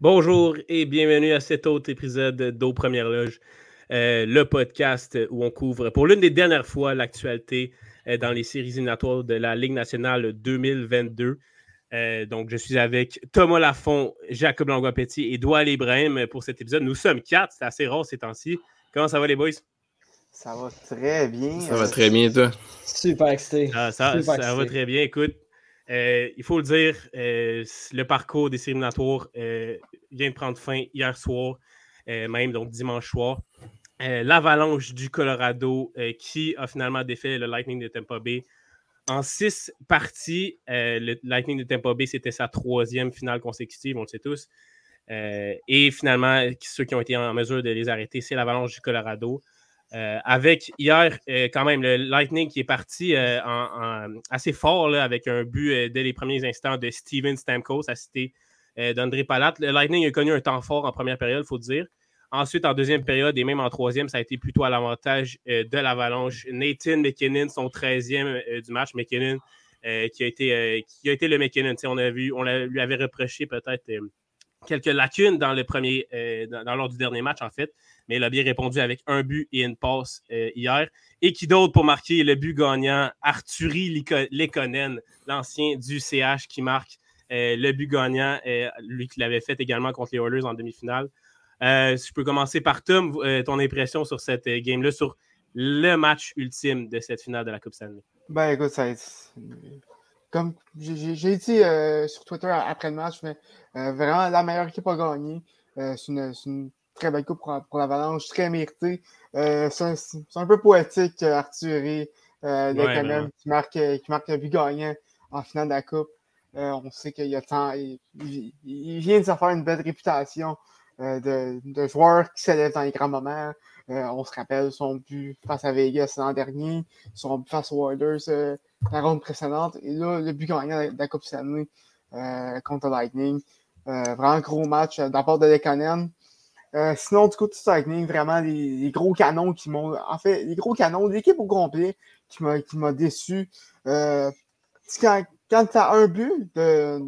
Bonjour et bienvenue à cet autre épisode d'Eau Première Loge, euh, le podcast où on couvre pour l'une des dernières fois l'actualité dans les séries éliminatoires de la Ligue nationale 2022. Euh, donc, je suis avec Thomas Lafont, Jacob Langlois-Petit et Doual Ibrahim pour cet épisode. Nous sommes quatre, c'est assez rare ces temps-ci. Comment ça va les boys? Ça va très bien. Ça va très bien, toi? Super excité. Ah, ça, ça va très bien. Écoute, euh, il faut le dire, euh, le parcours des séries euh, vient de prendre fin hier soir, même donc dimanche soir. L'avalanche du Colorado qui a finalement défait le Lightning de Tampa Bay en six parties. le Lightning de Tampa Bay, c'était sa troisième finale consécutive, on le sait tous. et finalement, ceux qui ont été en mesure de les arrêter, c'est l'avalanche du Colorado. Euh, avec hier, euh, quand même, le Lightning qui est parti euh, assez fort avec un but dès les premiers instants de Steven Stamkos, cité d'André Palat. Le Lightning a connu un temps fort en première période, il faut dire. Ensuite, en deuxième période et même en troisième, ça a été plutôt à l'avantage de l'Avalanche. Nathan McKinnon, son 13e du match, McKinnon, qui, a été, qui a été le McKinnon. On, a vu, on lui avait reproché peut-être quelques lacunes dans le premier, dans, lors du dernier match, en fait mais il a bien répondu avec un but et une passe euh, hier. Et qui d'autre pour marquer le but gagnant? Arturi Lekonen, l'ancien du CH qui marque euh, le but gagnant, euh, lui qui l'avait fait également contre les Oilers en demi-finale. Si je peux commencer par Tom, ton impression sur cette game-là, sur le match ultime de cette finale de la Coupe Stanley? Ben écoute, ça comme j'ai dit sur Twitter après le match, mais vraiment la meilleure équipe a gagné. c'est une, très belle coupe pour, l'Avalanche, très méritée. Euh, c'est un, peu poétique, euh, Arthur euh, ouais, qui, marque, qui marque un but gagnant en finale de la Coupe. on sait qu'il y a tant. Il, vient de se faire une belle réputation de, de, joueur qui s'élève dans les grands moments. on se rappelle son but face à Vegas l'an dernier, son but face aux Oilers la ronde précédente. Et là, le but gagnant de la Coupe Stanley contre Lightning. vraiment gros match d'abord de Lekonen. Euh, sinon, du coup, tout Lightning, vraiment, les, gros canons qui m'ont. En fait, les gros canons, l'équipe au complet qui m'a déçu. Euh, quand, quand tu as un but de,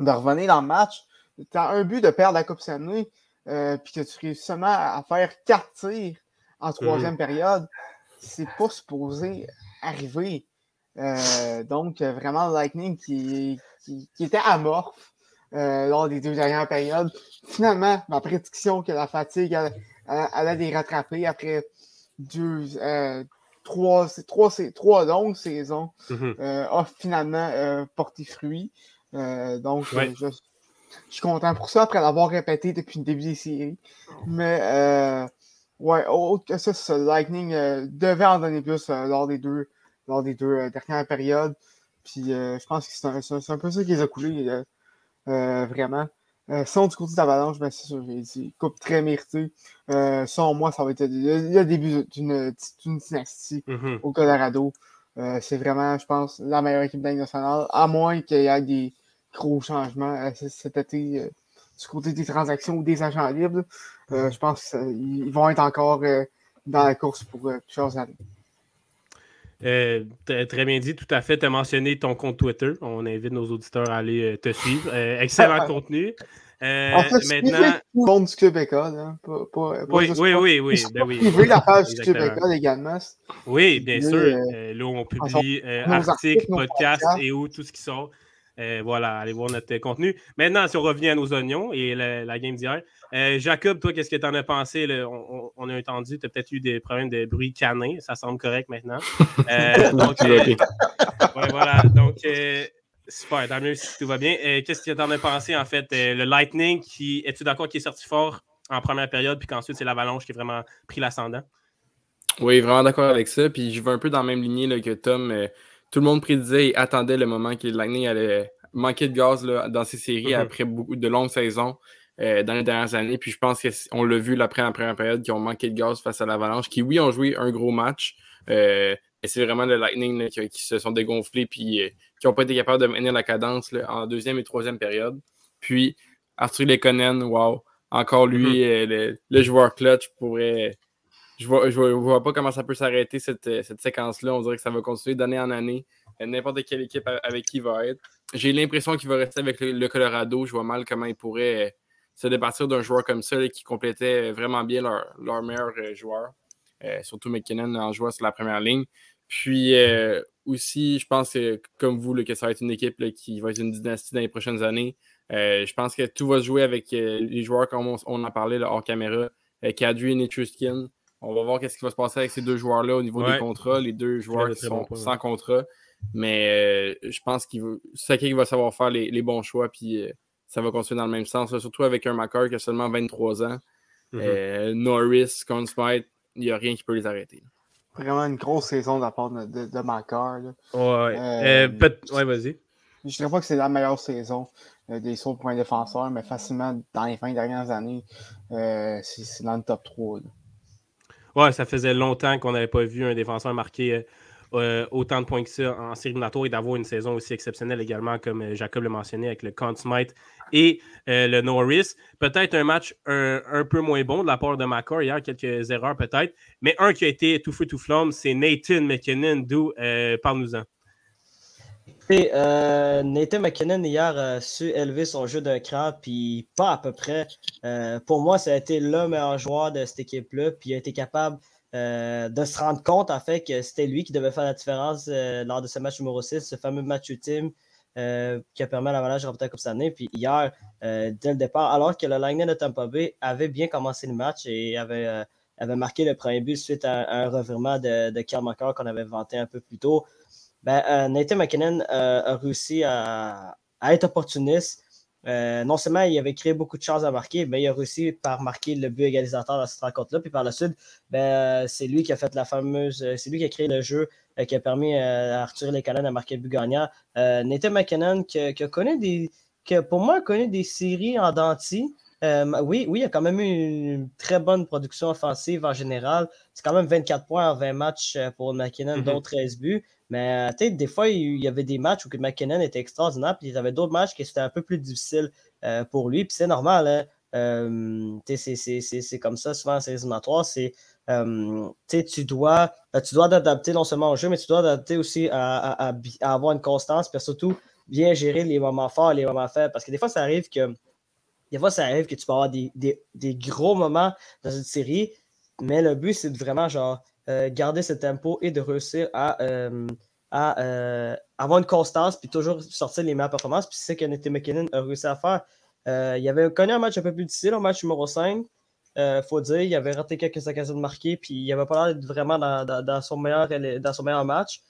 revenir dans le match, tu as un but de perdre la Coupe Stanley, euh, puis que tu réussis seulement à faire quatre tirs en troisième mhm. période, c'est pas supposé arriver. Euh, donc, vraiment, Lightning qui, qui, qui était amorphe. Euh, lors des deux dernières périodes. Finalement, ma prédiction que la fatigue allait les rattraper après deux, euh, trois, trois, trois longues saisons mm-hmm. a finalement porté fruit. donc, je, suis content pour ça après l'avoir répété depuis le début des séries. Mais, ouais, autre que ça, ce Lightning devait en donner plus lors des deux, lors des deux dernières périodes. Puis, je pense que c'est un, un, peu ça qui les a coulés euh, vraiment. Euh, son du côté d'Avalanche, c'est sûr, j'ai dit, coupe très méritée. Euh, sans moi, ça va être le, début d'une dynastie mm-hmm. au Colorado. Euh, c'est vraiment, je pense, la meilleure équipe de nationale, à moins qu'il y ait des gros changements cet été du côté des transactions ou des agents libres. Mm-hmm. je pense qu'ils vont être encore dans la course pour plusieurs années. Euh, très bien dit, tout à fait. Tu as mentionné ton compte Twitter. On invite nos auditeurs à aller euh, te suivre. Euh, excellent contenu. en fait, maintenant. Le compte du Club École. Hein, oui, oui, oui, oui, ben oui. la page du Club École également. Oui, bien sûr. là, on publie articles, podcasts et où tout ce qui sort. Voilà, allez voir notre contenu. Maintenant, si on revient à nos oignons et la game d'hier, euh, Jacob, toi, qu'est-ce que tu en as pensé? On, a entendu, tu as peut-être eu des problèmes de bruit canin. Ça semble correct maintenant. Euh, donc, euh, voilà. Donc, super. Tant mieux si tout va bien. qu'est-ce que tu en as pensé, en fait? le Lightning, qui, es-tu d'accord qu'il est sorti fort en première période, puis qu'ensuite, c'est l'Avalanche qui a vraiment pris l'ascendant? Oui, vraiment d'accord avec ça. Puis je vais un peu dans la même lignée que Tom. Tout le monde prédisait et attendait le moment que le Lightning allait manquer de gaz dans ces séries mm-hmm. après beaucoup de longues saisons. Euh, dans les dernières années. Puis je pense qu'on l'a vu après la première période, qui ont manqué de gaz face à l'Avalanche, qui, oui, ont joué un gros match. Euh, Et c'est vraiment le Lightning qui, se sont dégonflés puis qui n'ont pas été capables de maintenir la cadence en deuxième et troisième période. Puis Arthur Lekonen, wow, encore lui, mm-hmm. le, joueur clutch pourrait. Je vois, je vois, pas comment ça peut s'arrêter cette, cette séquence-là. On dirait que ça va continuer d'année en année. N'importe quelle équipe avec qui il va être. J'ai l'impression qu'il va rester avec le, Colorado. Je vois mal comment il pourrait se départir d'un joueur comme ça qui complétait vraiment bien leur, leur meilleur euh, joueur. Euh, surtout McKinnon en jouant sur la première ligne. Puis euh, aussi, je pense que, comme vous, que ça va être une équipe qui va être une dynastie dans les prochaines années. je pense que tout va se jouer avec les joueurs comme on, en parlait hors caméra. Kadri et Truskin. On va voir qu'est-ce qui va se passer avec ces deux joueurs-là au niveau des contrats. Les deux joueurs qui sont sans contrat. Mais je pense qu'il c'est qui va savoir faire les, bons choix. Puis ça va continuer dans le même sens. surtout avec un Macar qui a seulement 23 ans. Mm-hmm. Norris, Conn il n'y a rien qui peut les arrêter. Vraiment une grosse saison de la part de, de, Macar. Ouais, euh, ouais vas-y. Je ne dirais pas que c'est la meilleure saison euh, des sauts pour un défenseur, mais facilement, dans les 20 dernières années, euh, c'est dans le top 3. Ouais, ça faisait longtemps qu'on n'avait pas vu un défenseur marquer autant de points que ça en série et d'avoir une saison aussi exceptionnelle également, comme Jacob l'a mentionné avec le Conn Smite et euh, le Norris. Peut-être un match un, peu moins bon de la part de Macor hier, quelques erreurs peut-être, mais un qui a été tout feu tout flamme, c'est Nathan McKinnon. D'où euh, parle-nous-en. Euh, Nathan McKinnon hier a su élever son jeu d'un cran, puis pas à peu près. pour moi, ça a été le meilleur joueur de cette équipe-là, puis il a été capable de se rendre compte en fait que c'était lui qui devait faire la différence lors de ce match numéro 6, ce fameux match ultime euh, qui a permis à l'Avalanche de remporter la Coupe Stanley. Puis hier, euh, dès le départ, alors que le Lightning de Tampa Bay avait bien commencé le match et avait, euh, marqué le premier but suite à, un revirement de, de qu'on avait vanté un peu plus tôt, ben, Nathan McKinnon a réussi à, à, être opportuniste. non seulement il avait créé beaucoup de chances à marquer, mais il a réussi par marquer le but égalisateur dans cette rencontre-là. Puis par la suite, ben, c'est lui qui a fait la fameuse. C'est lui qui a créé le jeu euh, qui a permis euh, à Arthur Lecanen à marquer le but gagnant. Euh, Nathan McKinnon, qui, a connu des. Qui pour moi, a connu des séries en denti. Oui, oui, il a quand même eu une très bonne production offensive en général. C'est quand même 24 points en 20 matchs pour McKinnon, mm-hmm. dont 13 buts. Mais peut-être des fois, il y avait des matchs où McKinnon était extraordinaire, puis il y avait d'autres matchs qui étaient un peu plus difficiles pour lui. Puis c'est normal, hein? c'est comme ça souvent en séries éliminatoires. C'est euh, tu dois euh, tu dois t'adapter non seulement au jeu, mais tu dois t'adapter aussi à, avoir une constance, puis surtout bien gérer les moments forts et les moments faibles. Parce que des fois, ça arrive que des fois, ça arrive que tu peux avoir des, gros moments dans une série, mais le but, c'est de vraiment genre euh, garder ce tempo et de réussir à, avoir une constance puis toujours sortir les meilleures performances. Puis c'est ce que McKinnon a réussi à faire. il avait connu un match un peu plus difficile, au match numéro 5. Euh, faut dire, il avait raté quelques occasions de marquer, puis il avait pas l'air d'être vraiment dans, son meilleur, dans son meilleur match.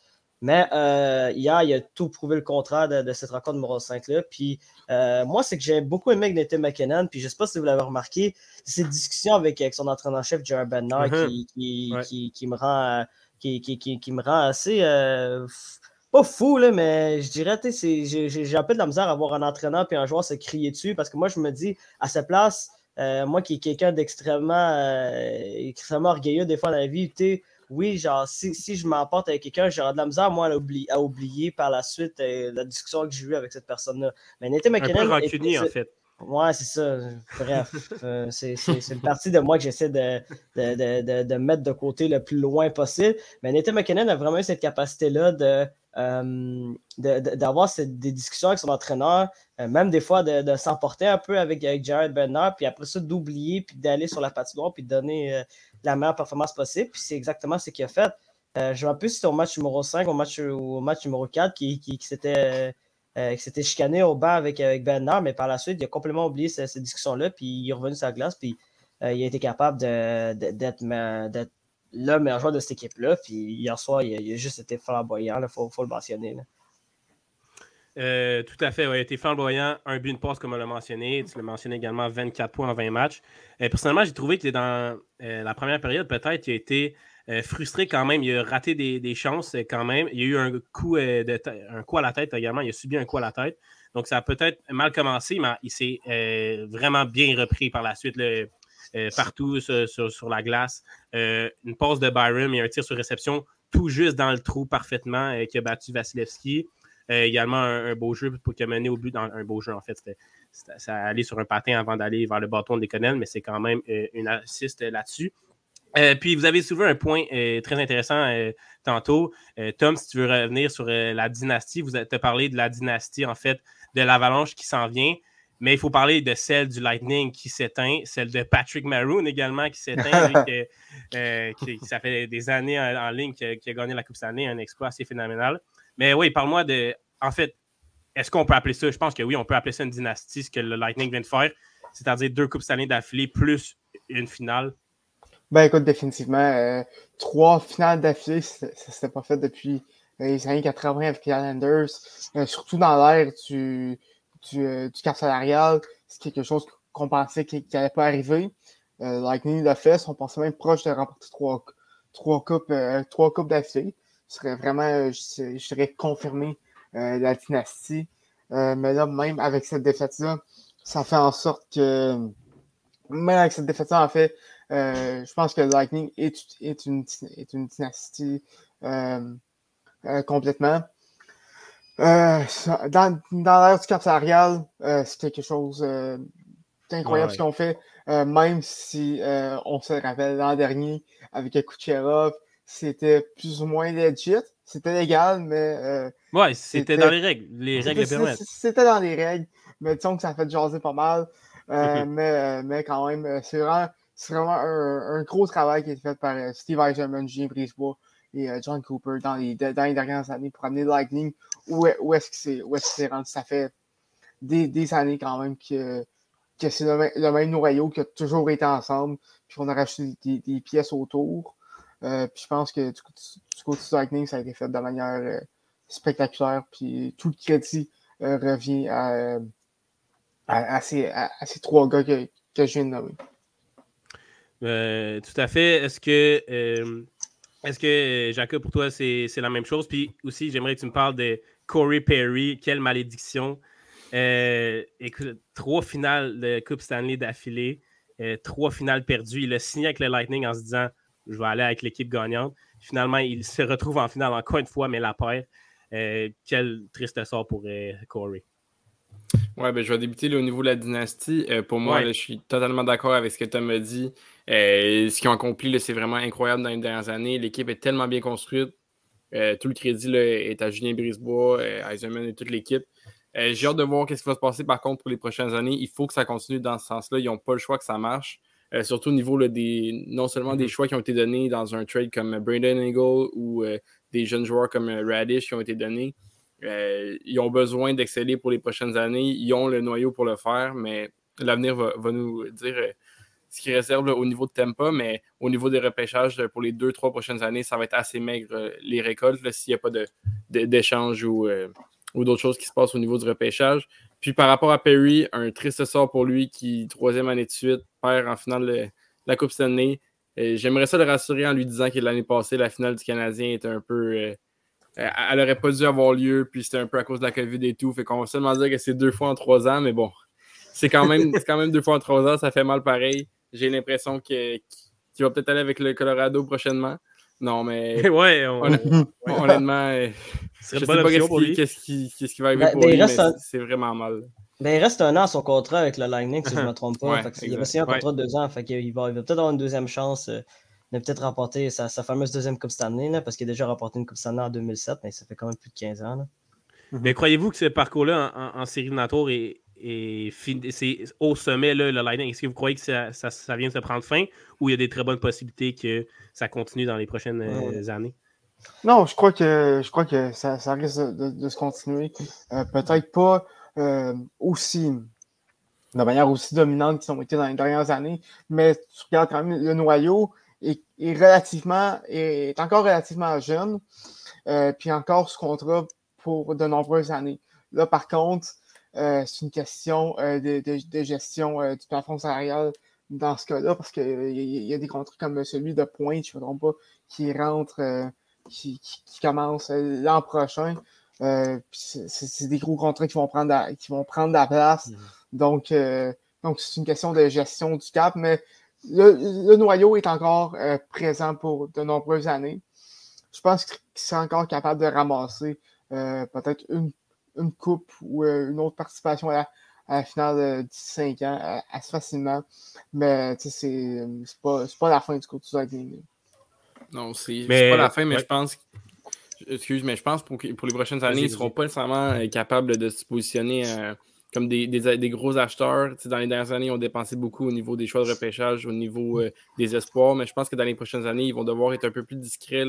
Mais euh, hier, il a tout prouvé le contraire de, cette rencontre numéro 5-là. Puis euh, moi, c'est que j'ai beaucoup aimé Nathan McKinnon. Puis je ne sais pas si vous l'avez remarqué, cette discussion avec, avec son entraîneur-chef, Jared Bernard, mm-hmm. qui, me rend, qui, me rend assez. pas fou, là, mais je dirais, j'ai un peu de la misère à voir un entraîneur et un joueur se crier dessus parce que moi, je me dis, à sa place, euh, moi qui est quelqu'un d'extrêmement euh, extrêmement orgueilleux des fois dans la vie, oui, genre, si, si je m'emporte avec quelqu'un, j'aurai de la misère, moi, à, oublier, à oublier par la suite euh, la discussion que j'ai eue avec cette personne-là. Mais Nathan McKinnon. Un peu rancunier, en fait. Ouais, c'est ça. Bref, c'est une partie de moi que j'essaie de, de, de, de, mettre de côté le plus loin possible. Mais Nathan McKinnon a vraiment eu cette capacité-là de euh, d'avoir des discussions avec son entraîneur, euh, même des fois de, s'emporter un peu avec, Jared Bernard, puis après ça, d'oublier, puis d'aller sur la patinoire, puis de donner euh, la meilleure performance possible. Puis c'est exactement ce qu'il a fait. je me rappelle si c'était au match numéro 5, au match, au match numéro 4, qui, qui, qui s'était chicané au bas avec, avec Bernard, mais par la suite, il a complètement oublié cette discussion-là, puis il est revenu sur la glace, puis il a été capable d'être le meilleur joueur de cette équipe-là. Puis hier soir, il a, juste été flamboyant, il faut, le mentionner. Euh, tout à fait, il a été flamboyant, un but, une passe, comme on l'a mentionné. Tu l'as mentionné également, 24 points en 20 matchs. Euh, personnellement, j'ai trouvé que dans euh, la première période, peut-être, il a été frustré quand même. Il a raté des, chances quand même. Il a eu un coup, de un coup à la tête également. Il a subi un coup à la tête. Donc, ça a peut-être mal commencé, mais il s'est vraiment bien repris par la suite. Euh, partout sur, la glace. Euh, une passe de Byron et un tir sur réception tout juste dans le trou parfaitement, qui a battu Vasilevski. également un, beau jeu pour qui a mené au but dans un beau jeu en fait. C'était, ça allait sur un patin avant d'aller vers le bâton de Connell, mais c'est quand même une assiste là-dessus. puis vous avez soulevé un point très intéressant tantôt. Tom, si tu veux revenir sur la dynastie, vous avez parlé de la dynastie en fait de l'Avalanche qui s'en vient. Mais il faut parler de celle du Lightning qui s'éteint, celle de Patrick Maroon également qui s'éteint, euh, qui, ça fait des années en, ligne qui a, gagné la Coupe cette année, un exploit assez phénoménal. Mais oui, parle-moi de. En fait, est-ce qu'on peut appeler ça Je pense que oui, on peut appeler ça une dynastie, ce que le Lightning vient de faire, c'est-à-dire deux Coupes Stanley d'affilée plus une finale? Ben écoute, définitivement, euh, trois finales d'affilée, ça ne s'était pas fait depuis les années 80 avec les Islanders, euh, surtout dans l'ère du du, euh, du cap salarial. C'est quelque chose qu'on pensait qu'il n'allait pas arriver. Euh, Lightning l'a fait. On pensait même proche de remporter trois, trois coupes, euh, coupes d'affilée. Ce serait vraiment, je, je dirais, confirmé la dynastie. mais là, même avec cette défaite-là, ça fait en sorte que, même avec cette défaite-là, en fait, je pense que Lightning est, est, une, est une dynastie complètement. Euh, dans dans l'ère du cap salarial, euh, c'est quelque chose euh, d'incroyable ce qu'on fait. Même si on se rappelle l'an dernier avec Kucherov, c'était plus ou moins legit. C'était légal, mais. ouais, c'était dans les règles. Les règles permettent. C'était dans les règles, mais disons que ça fait jaser pas mal. mais, mais quand même, c'est vraiment, vraiment un, un, gros travail qui est fait par Steve Eisenman, Julien Brisebois et John Cooper dans les, dernières années pour amener Lightning où, est-ce que c'est rendu? Ça fait des, années quand même que, que c'est le, même noyau qui a toujours été ensemble, puis on a rajouté des, pièces autour. Euh, puis je pense que du, côté du Lightning, ça a été fait de manière euh, spectaculaire, puis tout le crédit euh, revient à, à, ces, à, ces, trois gars que, que je viens de nommer. tout à fait. Est-ce que est-ce que, Jacob, pour toi, c'est la même chose? Puis aussi, j'aimerais que tu me parles de Corey Perry. Quelle malédiction. Euh, écoute, trois finales de Coupe Stanley d'affilée, euh, trois finales perdues. Il a signé avec le Lightning en se disant Je vais aller avec l'équipe gagnante. Finalement, il se retrouve en finale encore une fois, mais la paire. Euh, quel triste sort pour Corey. Ouais, ben, je vais débuter au niveau de la dynastie. pour moi, je suis totalement d'accord avec ce que tu m'as dit. Euh, ce qu'ils ont accompli, c'est vraiment incroyable dans les dernières années. L'équipe est tellement bien construite. Euh, tout le crédit est à Julien Brisebois, euh, Eisenman et toute l'équipe. J'ai hâte de voir ce qui va se passer par contre pour les prochaines années. Il faut que ça continue dans ce sens-là. Ils n'ont pas le choix que ça marche. surtout au niveau des, non seulement des mm-hmm. choix qui ont été donnés dans un trade comme Brandon Eagle ou des jeunes joueurs comme Radish qui ont été donnés. ils ont besoin d'exceller pour les prochaines années. Ils ont le noyau pour le faire, mais l'avenir va, va, nous dire ce qui réserve au niveau de Tempa, mais au niveau des repêchages pour les deux, trois prochaines années, ça va être assez maigre euh, les récoltes s'il n'y a pas d'échange de, ou, euh, ou d'autres choses qui se passent au niveau du repêchage. Puis par rapport à Perry, un triste sort pour lui qui, troisième année de suite, perd en finale de la Coupe Stanley. J'aimerais ça le rassurer en lui disant que l'année passée, la finale du Canadien était un peu. Euh, elle n'aurait pas dû avoir lieu, puis c'était un peu à cause de la COVID et tout. Fait qu'on va seulement dire que c'est deux fois en trois ans, mais bon, c'est quand, quand même deux fois en trois ans, ça fait mal pareil. J'ai l'impression qu'il va peut-être aller avec le Colorado prochainement. Non, mais. ouais, honnêtement, euh, je sais pas qu'est-ce qui, qui, va arriver ben, pour ben, lui, c'est vraiment mal. Ben, il reste un an à son contrat avec le Lightning, si je ne me trompe pas. il va signer un contrat de deux ans. Fait il va, va peut-être avoir une deuxième chance euh, de peut-être remporter sa, sa, fameuse deuxième Coupe Stanley, là, parce qu'il a déjà remporté une Coupe Stanley en 2007, mais ça fait quand même plus de 15 ans. Là. Mais croyez-vous que ce parcours-là en, en, série de Natour est, et c'est au sommet, là, le Lightning. Est-ce que vous croyez que ça, ça, vient de se prendre fin ou il y a des très bonnes possibilités que ça continue dans les prochaines euh, années? Non, je crois que je crois que ça, ça risque de, se continuer. Euh, peut-être pas euh, aussi de manière aussi dominante qu'ils ont été dans les dernières années, mais tu regardes quand même le noyau est, relativement est, encore relativement jeune, puis encore sous contrat pour de nombreuses années. Là, par contre, c'est une question euh, de, gestion euh, du plafond salarial dans ce cas-là, parce qu'il y, a des contrats comme celui de Pointe, je ne me trompe pas, qui rentre, qui, qui, commence l'an prochain. c'est des gros contrats qui vont prendre, la, qui vont prendre la place. Mmh. Donc, donc c'est une question de gestion du cap, mais le, noyau est encore présent pour de nombreuses années. je pense qu'ils sont encore capables de ramasser peut-être une, une, coupe ou une autre participation à la, finale de 15 ans assez facilement. Mais c'est pas, pas la fin du côté du Lightning. Non, c'est pas la fin, mais je pense excuse, mais je pense pour, pour les prochaines années, ils ne seront pas nécessairement euh, capables de se positionner euh, comme des, des, gros acheteurs. dans les dernières années, ils ont dépensé beaucoup au niveau des choix de repêchage, au niveau euh, des espoirs, mais je pense que dans les prochaines années, ils vont devoir être un peu plus discrets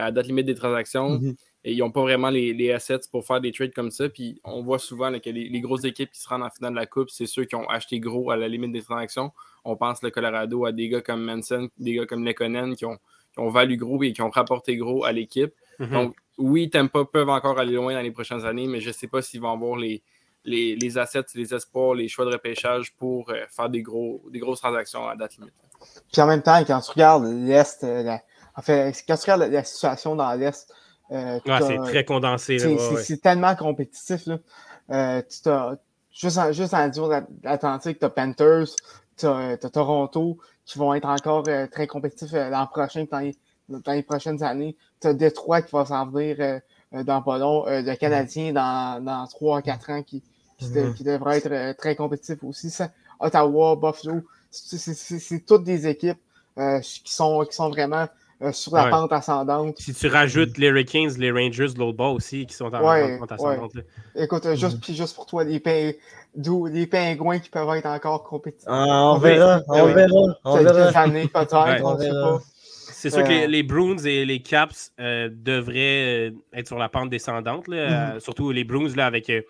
à date limite des transactions. Mm-hmm. Et ils n'ont pas vraiment les, assets pour faire des trades comme ça. Puis on voit souvent que les, grosses équipes qui se rendent en finale de la Coupe, c'est ceux qui ont acheté gros à la limite des transactions. On pense le Colorado à des gars comme Manson, des gars comme Lekonen qui ont, qui ont valu gros et qui ont rapporté gros à l'équipe. Mhm. Donc, oui, Tampa peuvent encore aller loin dans les prochaines années, mais je ne sais pas s'ils vont avoir les, les, assets, les espoirs, les choix de repêchage pour euh, faire des, gros, des grosses transactions à date limite. Puis en même temps, quand tu regardes l'Est, euh, en fait, quand tu regardes la, situation dans l'Est, euh, c'est très condensé. C'est tellement compétitif. Là. tu as, juste, en, juste en Atlantique, tu as Panthers, tu as, Toronto, qui vont être encore très compétitifs l'an prochain dans les, dans les prochaines années. Tu as Détroit qui va s'en venir euh, euh, dans pas long, euh, le Canadien dans, dans 3-4 ans qui, qui, mm-hmm. devrait être très compétitif aussi. Ça, Ottawa, Buffalo, c'est toutes des équipes qui, sont, qui sont vraiment sur la pente ascendante. Si tu rajoutes les Hurricanes, les Rangers de l'autre bas aussi, qui sont en pente ascendante. Écoute, juste, mm-hmm. juste pour toi, les, les pingouins qui peuvent être encore compétitifs. Ah, on, verra, on verra, on verra. années peut-être, on sait pas. C'est sûr que les, les, Bruins et les Caps euh, devraient euh, être sur la pente descendante, là, mhm. surtout les Bruins là, avec euh,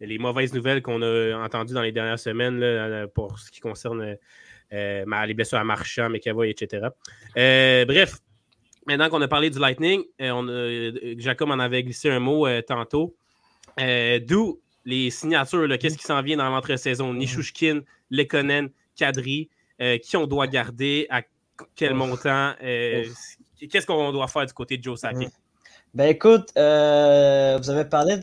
les mauvaises nouvelles qu'on a entendues dans les dernières semaines là, pour ce qui concerne les blessures à Marchand, McAvoy, etc. bref, maintenant qu'on a parlé du Lightning, on Jacob en avait glissé un mot tantôt. D'où les signatures, qu'est-ce qui s'en vient dans l'entre-saison? Mhm. Nishushkin, Lekonen, Kadri, qui on doit garder, à quel montant? Euh, qu'est-ce qu'on doit faire du côté de Joe Sakic? Ben écoute, euh, vous avez parlé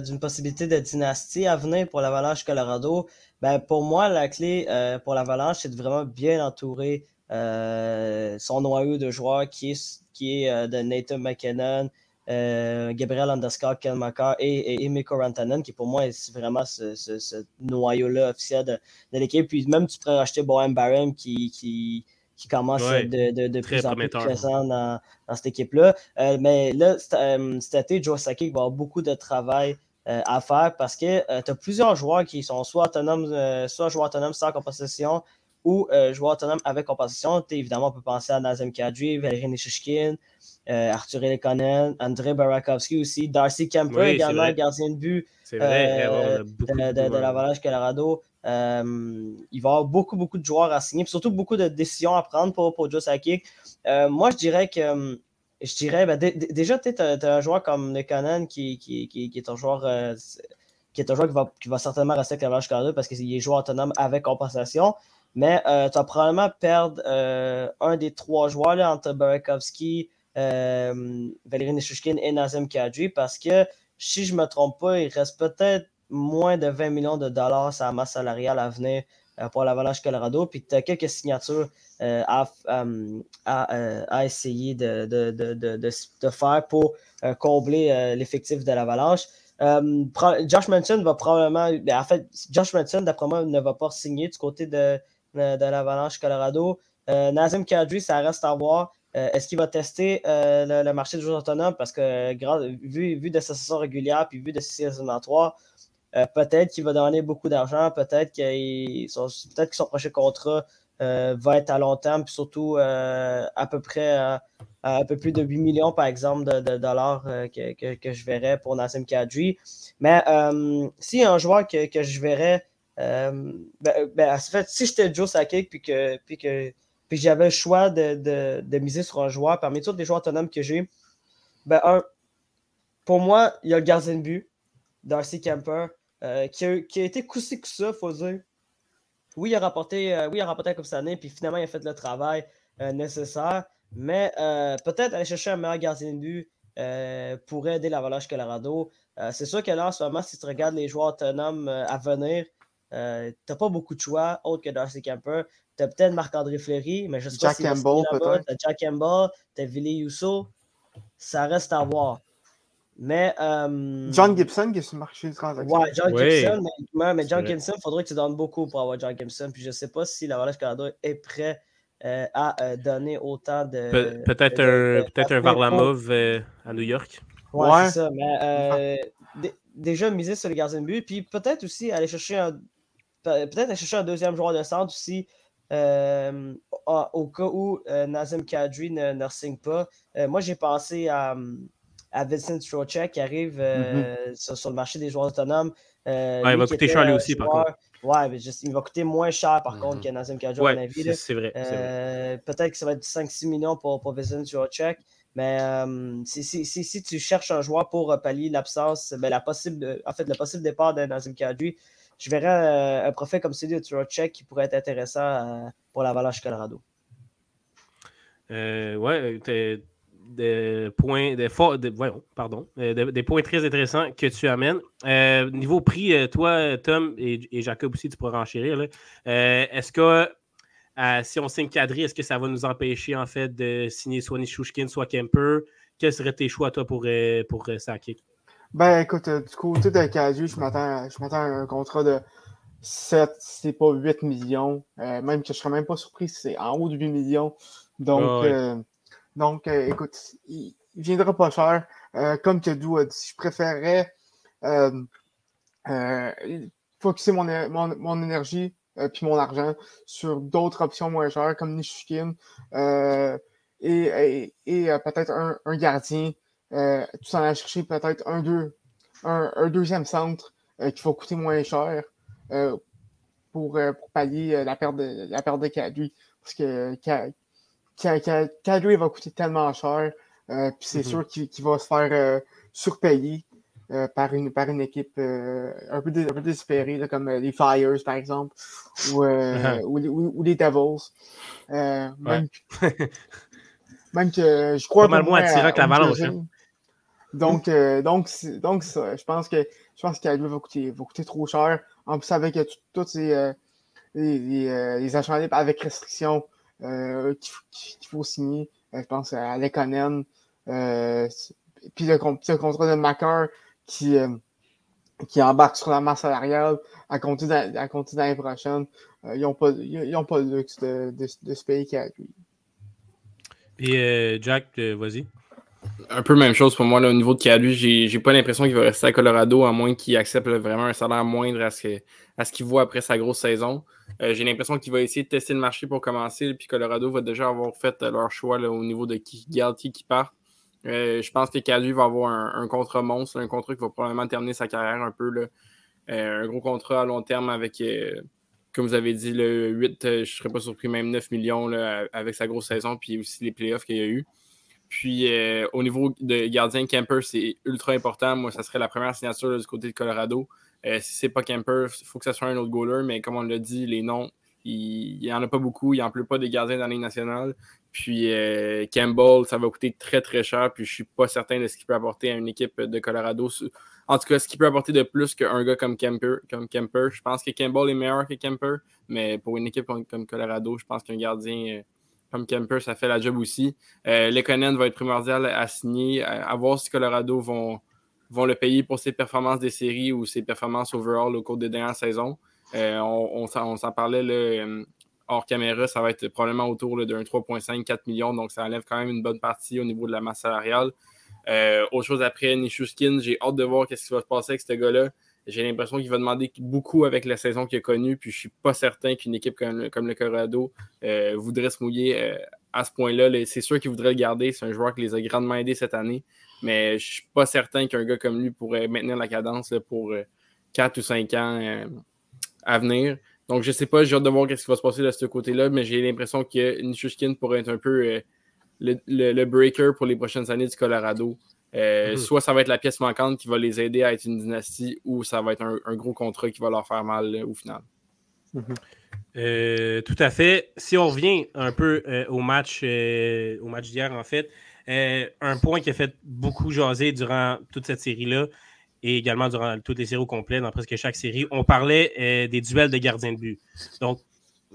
d'une possibilité de dynastie à venir pour l'Avalanche Colorado. Ben pour moi, la clé euh, pour l'Avalanche, c'est de vraiment bien entourer son noyau de joueurs qui est, qui est de Nathan McKinnon, Gabriel Underscore, Ken et, et, Mikko Rantanen, qui pour moi est vraiment ce, noyau-là officiel de, l'équipe. Puis même tu pourrais racheter Bohem Barham qui, qui qui commence être de, de, plus en plus présent dans, dans cette équipe-là. Euh, mais là, euh, cet été, Joe Saki va avoir beaucoup de travail euh, à faire parce que tu as plusieurs joueurs qui sont soit autonomes, soit joueurs autonomes sans compensation ou joueurs autonomes avec compensation. Évidemment, on peut penser à Nazem Kadri, Valérie Nishushkin, Arthur Lekonen, André Barakovsky aussi, Darcy Kemper également, gardien de but de, de, de l'Avalanche Colorado. Euh, il va y avoir beaucoup, beaucoup de joueurs à signer, surtout beaucoup de décisions à prendre pour, pour Joe Sakic. Euh, moi, je dirais que euh, je dirais, ben, déjà, tu as, un joueur comme Nekanen qui, qui, est un joueur, qui, est un joueur qui, va, certainement rester avec l'Avalanche Colorado parce qu'il est joueur autonome avec compensation. Mais tu vas probablement perdre un des trois joueurs là, entre Barakovsky, Valérie Nishushkin et Nazem Kadri parce que si je ne me trompe pas, il reste peut-être moins de 20 millions de dollars sur la masse salariale à venir euh, pour l'Avalanche Colorado. Puis tu as quelques signatures euh, euh, à, essayer de, de, faire pour combler l'effectif de l'Avalanche. Josh Manson va probablement. Ben, en fait, Josh Manson, d'après moi, ne va pas signer du côté de, de, l'Avalanche Colorado. Nazim Kadri, ça reste à voir. Est-ce qu'il va tester le, marché du joueur autonome? Parce que vu, vu de sa saison régulière puis vu de ses saisons euh, peut-être qu'il va donner beaucoup d'argent, peut-être qu'il peut que son prochain contrat euh, va être à long terme, puis surtout euh, à peu près à, un peu plus de 8 millions, par exemple, de, dollars que, je verrais pour Nassim Kadri. Mais a un joueur que, je verrais, ben, ben, si j'étais Joe Sakic puis que, puis que puis j'avais le choix de, miser sur un joueur parmi tous les joueurs autonomes que j'ai, ben, un, pour moi, il y a le gardien de but, Darcy Kemper. Euh, qui, a, été coussé que ça, faut dire. Oui, il a rapporté, euh, oui, il a la Coupe année, puis finalement, il a fait le travail euh, nécessaire. Mais peut-être aller chercher un meilleur gardien de but pourrait aider l'Avalanche Colorado. c'est sûr que là, en ce moment, si tu regardes les joueurs autonomes à venir, tu n'as pas beaucoup de choix autres que Darcy Camper. Tu as peut-être Marc-André Fleury, mais je sais Jack pas Campbell, peut-être. Tu as Jack Campbell, tu as Billy Yousso. ça reste à voir. Mais. Euh, John Gibson qui est sur le marché de transaction. Ouais, John Gibson, mais, mais John Gibson, il faudrait que tu donnes beaucoup pour avoir John Gibson. Puis je ne sais pas si l'Avalanche Canada est prêt euh, à euh, donner autant de. peut-être un, peut un Varlamov à New York. Ouais, ouais. c'est ça. Mais déjà miser sur les gardiens de but. Puis peut-être aussi aller chercher un. Peut-être aller chercher un deuxième joueur de centre aussi. au cas où Nazem Kadri ne, ne signe pas. moi, j'ai pensé à, à Vincent Trocek qui arrive mm-hmm. sur, le marché des joueurs autonomes. ouais, il va coûter cher lui aussi, par contre. Ouais, mais il va coûter moins cher par contre mm-hmm. que Nazem Kadri, ouais, à mon avis. C'est vrai. Peut-être que ça va être 5-6 millions pour, pour Vincent Trocek. Mais euh, si, si, si, tu cherches un joueur pour pallier l'absence, ben, la possible, en fait, le possible départ de Kadri, je verrais euh, un profil comme celui de Turocek qui pourrait être intéressant euh, pour la Valache Colorado. ouais, des points, des, pardon, des, points très intéressants que tu amènes. niveau prix, toi, Tom et, Jacob aussi, tu pourras enchérir. Est-ce que si on signe Kadri, est-ce que ça va nous empêcher en fait de signer soit Nishushkin, soit Kemper? Quels seraient tes choix, toi, pour, euh, pour euh, Ben écoute, euh, du côté de Kadri, je m'attends à un contrat de 7, c'est pas 8 millions. même que je serais même pas surpris si c'est en haut de 8 millions. Donc, donc écoute, il, ne viendra pas cher. comme Kadou a dit, je préférerais focuser mon, énergie euh, puis mon argent sur d'autres options moins chères comme Nishukin euh, et, et, euh, peut-être un, un, gardien. tout en allant chercher peut-être un, deux, un, deuxième centre qui va coûter moins cher pour, pour, pallier la perte de, la perte. Parce que Kadri va coûter tellement cher. puis c'est mm-hmm. sûr qu'il va se faire surpayer. Euh, par, une, par une équipe euh, un, peu un, peu désespérée, comme euh, les Flyers, par exemple, ou, ou, les Devils. même, que, même, que je crois. Pas mal moins attirant que la hein. Donc, donc, donc je pense que je pense qu'elle va coûter, va coûter trop cher. En plus, avec toutes ces les, les, les achats avec restriction qu'il faut signer. je pense à Lekonen. puis le, le, contrat de Macar qui, euh, qui embarquent sur la masse salariale à compter l'année prochaine. Euh, ils n'ont pas, le luxe de, ce pays qui a Et euh, Jack, vas-y. Un peu même chose pour moi. Là, au niveau de Calu, j'ai, pas l'impression qu'il va rester à Colorado, à moins qu'il accepte vraiment un salaire moindre à ce, qu'il voit après sa grosse saison. j'ai l'impression qu'il va essayer de tester le marché pour commencer, puis Colorado va déjà avoir fait leur choix au niveau de qui garde, qui, part. Euh, je pense que Cadu va avoir un, contrat monstre, un contrat qui va probablement terminer sa carrière un peu. Là. Euh, un gros contrat à long terme avec, euh, comme vous avez dit, le 8, je ne serais pas surpris, même 9 millions là, avec sa grosse saison, puis aussi les playoffs qu'il y a eu. Puis au niveau de gardien, Kemper, c'est ultra important. Moi, ça serait la première signature du côté de Colorado. si c'est pas Kemper, il faut que ce soit un autre goaler, mais comme on l'a dit, les noms, il n'y en a pas beaucoup. Il n'y en pleut pas des gardiens dans la Ligue nationale. Puis euh, Campbell, ça va coûter très très cher. Puis je suis pas certain de ce qu'il peut apporter à une équipe de Colorado. En tout cas, ce qu'il peut apporter de plus qu'un gars comme Kemper, comme Kemper. Je pense que Campbell est meilleur que Kemper. Mais pour une équipe comme, Colorado, je pense qu'un gardien euh, comme Kemper, ça fait la job aussi. Euh, va être primordial à signer, à, voir si Colorado vont, le payer pour ses performances des séries ou ses performances overall au cours des dernières saisons. Euh, on, s'en parlait là, hors caméra, ça va être probablement autour d'un 3,5-4 millions. Donc, ça enlève quand même une bonne partie au niveau de la masse salariale. Euh, autre chose après, Nishushkin, j'ai hâte de voir ce qui va se passer avec ce gars-là. J'ai l'impression qu'il va demander beaucoup avec la saison qu'il a connue, puis je suis pas certain qu'une équipe comme, le Colorado euh, voudrait se mouiller euh, à ce point-là. C'est sûr qu'il voudrait le garder. C'est un joueur qui les a grandement aidés cette année, mais je suis pas certain qu'un gars comme lui pourrait maintenir la cadence pour 4 ou 5 ans à venir. Donc, je sais pas, j'ai hâte de voir ce qui va se passer de ce côté-là, mais j'ai l'impression que Nishushkin pourrait être un peu euh, le, breaker pour les prochaines années du Colorado. Euh, mhm. Soit ça va être la pièce manquante qui va les aider à être une dynastie, ou ça va être un, gros contrat qui va leur faire mal au final. Mhm. tout à fait. Si on revient un peu au match, au match d'hier, en fait, un point qui a fait beaucoup jaser durant toute cette série-là, et également durant toutes les séries au complet, dans presque chaque série, on parlait euh, des duels de gardiens de but. Donc,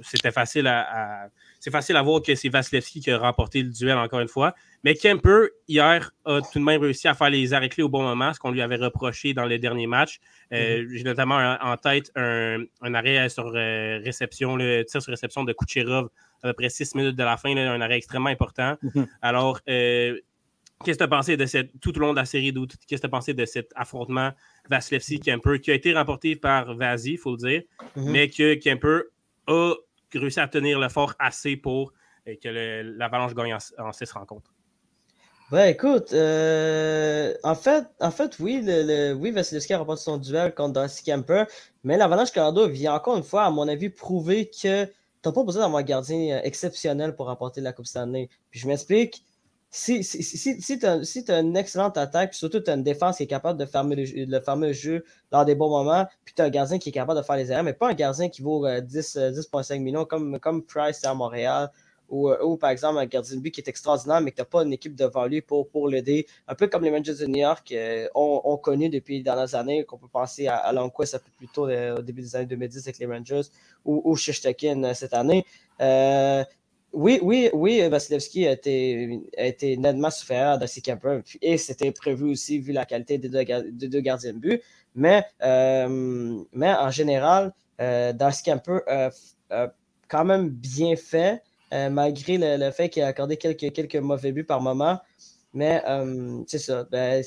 c'était facile à, c'est facile à voir que c'est Vasilevski qui a remporté le duel encore une fois. Mais Kemper, hier, a tout de même réussi à faire les arrêts clés au bon moment, ce qu'on lui avait reproché dans les derniers matchs. Mm-hmm. J'ai notamment en tête un, arrêt sur réception, le tir sur réception de Kucherov à peu près six minutes de la fin, un arrêt extrêmement important. Mm-hmm. Alors, Qu'est-ce que tu as pensé de cette, tout au long de la série d'août? Qu'est-ce que tu as pensé de cet affrontement Vasilevski-Kemper qui a été remporté par Vasi, il faut le dire, mhm. mais que Kemper a réussi à tenir le fort assez pour euh, que l'Avalanche gagne en, six rencontres? Ben écoute, euh, en, fait, en fait, oui, le, oui, Vasilevski a remporté son duel contre Darcy Kemper, mais l'Avalanche Colorado vient encore une fois, à mon avis, prouver que tu n'as pas besoin d'avoir un gardien exceptionnel pour remporter la Coupe Stanley. Puis je m'explique, si, si, si, si tu as, une excellente attaque, puis surtout tu as une défense qui est capable de fermer le, fermer jeu dans des bons moments, puis tu as un gardien qui est capable de faire les erreurs, mais pas un gardien qui vaut 10,5 euh, 10, euh, millions comme, comme Price à Montréal, ou, euh, ou, par exemple un gardien de but qui est extraordinaire, mais que tu n'as pas une équipe devant lui pour, pour l'aider. Un peu comme les Rangers de New York ont, connu depuis les dernières années, qu'on peut penser à, à Longquist un peu plus tôt au début des années 2010 avec les Rangers, ou, ou cette année. Euh, oui, oui, oui, Vasilevski a été, a été nettement supérieur à Kemper et c'était prévu aussi vu la qualité des deux, deux gardiens de but. Mais, euh, mais en général, euh, Darcy Kemper a quand même bien fait, euh, malgré le, fait qu'il a accordé quelques, quelques mauvais buts par moment. Mais euh, c'est ça. Ben,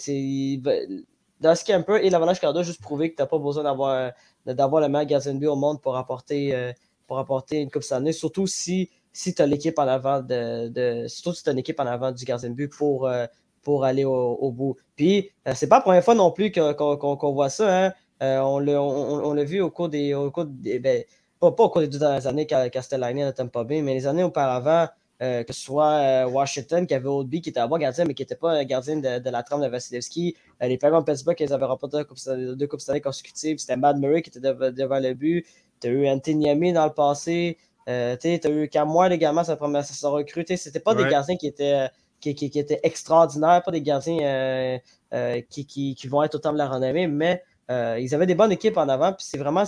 Darcy Kemper et l'Avalanche Cardo juste prouvé que tu n'as pas besoin d'avoir, d'avoir le meilleur gardien de but au monde pour apporter, pour apporter une Coupe année, surtout si si tu as l'équipe en avant de, de, surtout si as une équipe en avant du gardien de but pour, euh, pour aller au, bout. Puis, euh, c'est pas la première fois non plus qu'on voit ça. Hein. Euh, on l'a vu au cours des. Au cours des ben, pas, au cours des deux dernières années Castellani ne Tampa Bay, mais les années auparavant, que ce soit Washington qui avait Oldby qui était un bon gardien, mais qui n'était pas un gardien de, la trame de Vasilevski. les Penguins de Pittsburgh, ils avaient remporté deux Coupes Stanley consécutives. C'était Mad Murray qui était devant le but. Tu as eu Anthony dans le passé. Euh, tu as eu Cam Ward également, sa première saison recrue. C'était pas des gardiens qui étaient, qui, qui, étaient extraordinaires, pas des gardiens euh, euh, qui, qui, vont être autant de la renommée, mais ils avaient des bonnes équipes en avant. Puis c'est vraiment,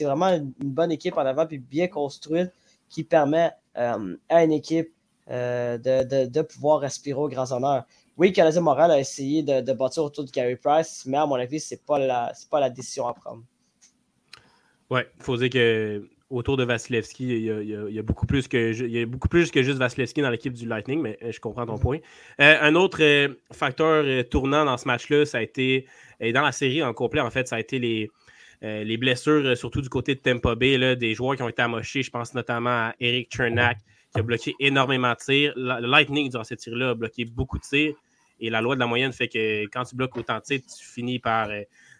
vraiment une bonne équipe en avant, puis bien construite, qui permet à une équipe de, de, pouvoir respirer au grand honneur. Oui, Canadien Moral a essayé de, bâtir autour de Carey Price, mais à mon avis, ce n'est pas, pas la décision à prendre. Oui, il faut dire que autour de Vasilevski, il y, a, beaucoup plus que, il y a beaucoup plus que juste Vasilevski dans l'équipe du Lightning, mais euh, je comprends ton point. Euh, un autre euh, facteur tournant dans ce match-là, ça a été, et dans la série en complet, en fait, ça a été les, les blessures, surtout du côté de Tampa Bay, des joueurs qui ont été amochés. Je pense notamment à Eric Chernak, qui a bloqué énormément de tirs. Le Lightning, durant ces tirs-là, a bloqué beaucoup de tirs. Et la loi de la moyenne fait que quand tu bloques autant de tirs, tu finis par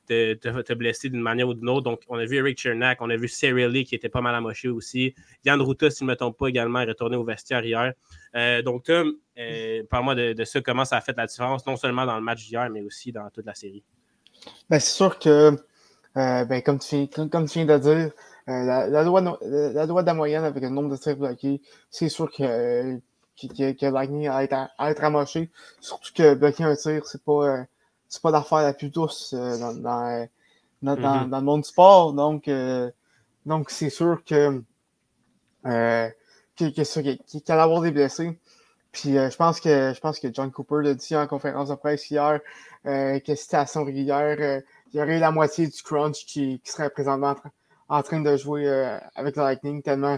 te, te, blesser d'une manière ou d'une autre. Donc, on a vu Eric Chernak, on a vu Lee qui était pas mal amoché aussi. Yann Ruta, si je ne me trompe pas, également est retourné au vestiaire hier. Euh, donc, Tom, euh, parle-moi de, ça, comment ça a fait la différence, non seulement dans le match d'hier, mais aussi dans toute la série. Ben, c'est sûr que, euh, ben, comme, tu, comme, tu, viens de dire, la, loi, la loi de la moyenne avec le nombre de tirs bloqués, c'est sûr que, que, que a être, à être amoché. Surtout que bloquer un tir, c'est pas c'est pas l'affaire la plus douce euh, dans, dans, dans, mm-hmm. dans, le monde du sport. Donc, euh, donc c'est sûr que, euh, qu'il qu allait avoir des blessés. Puis je pense que je pense que John Cooper l'a dit en conférence de presse hier que c'était à son régulière. il y aurait la moitié du crunch qui, qui serait présentement en, train de jouer avec le Lightning tellement,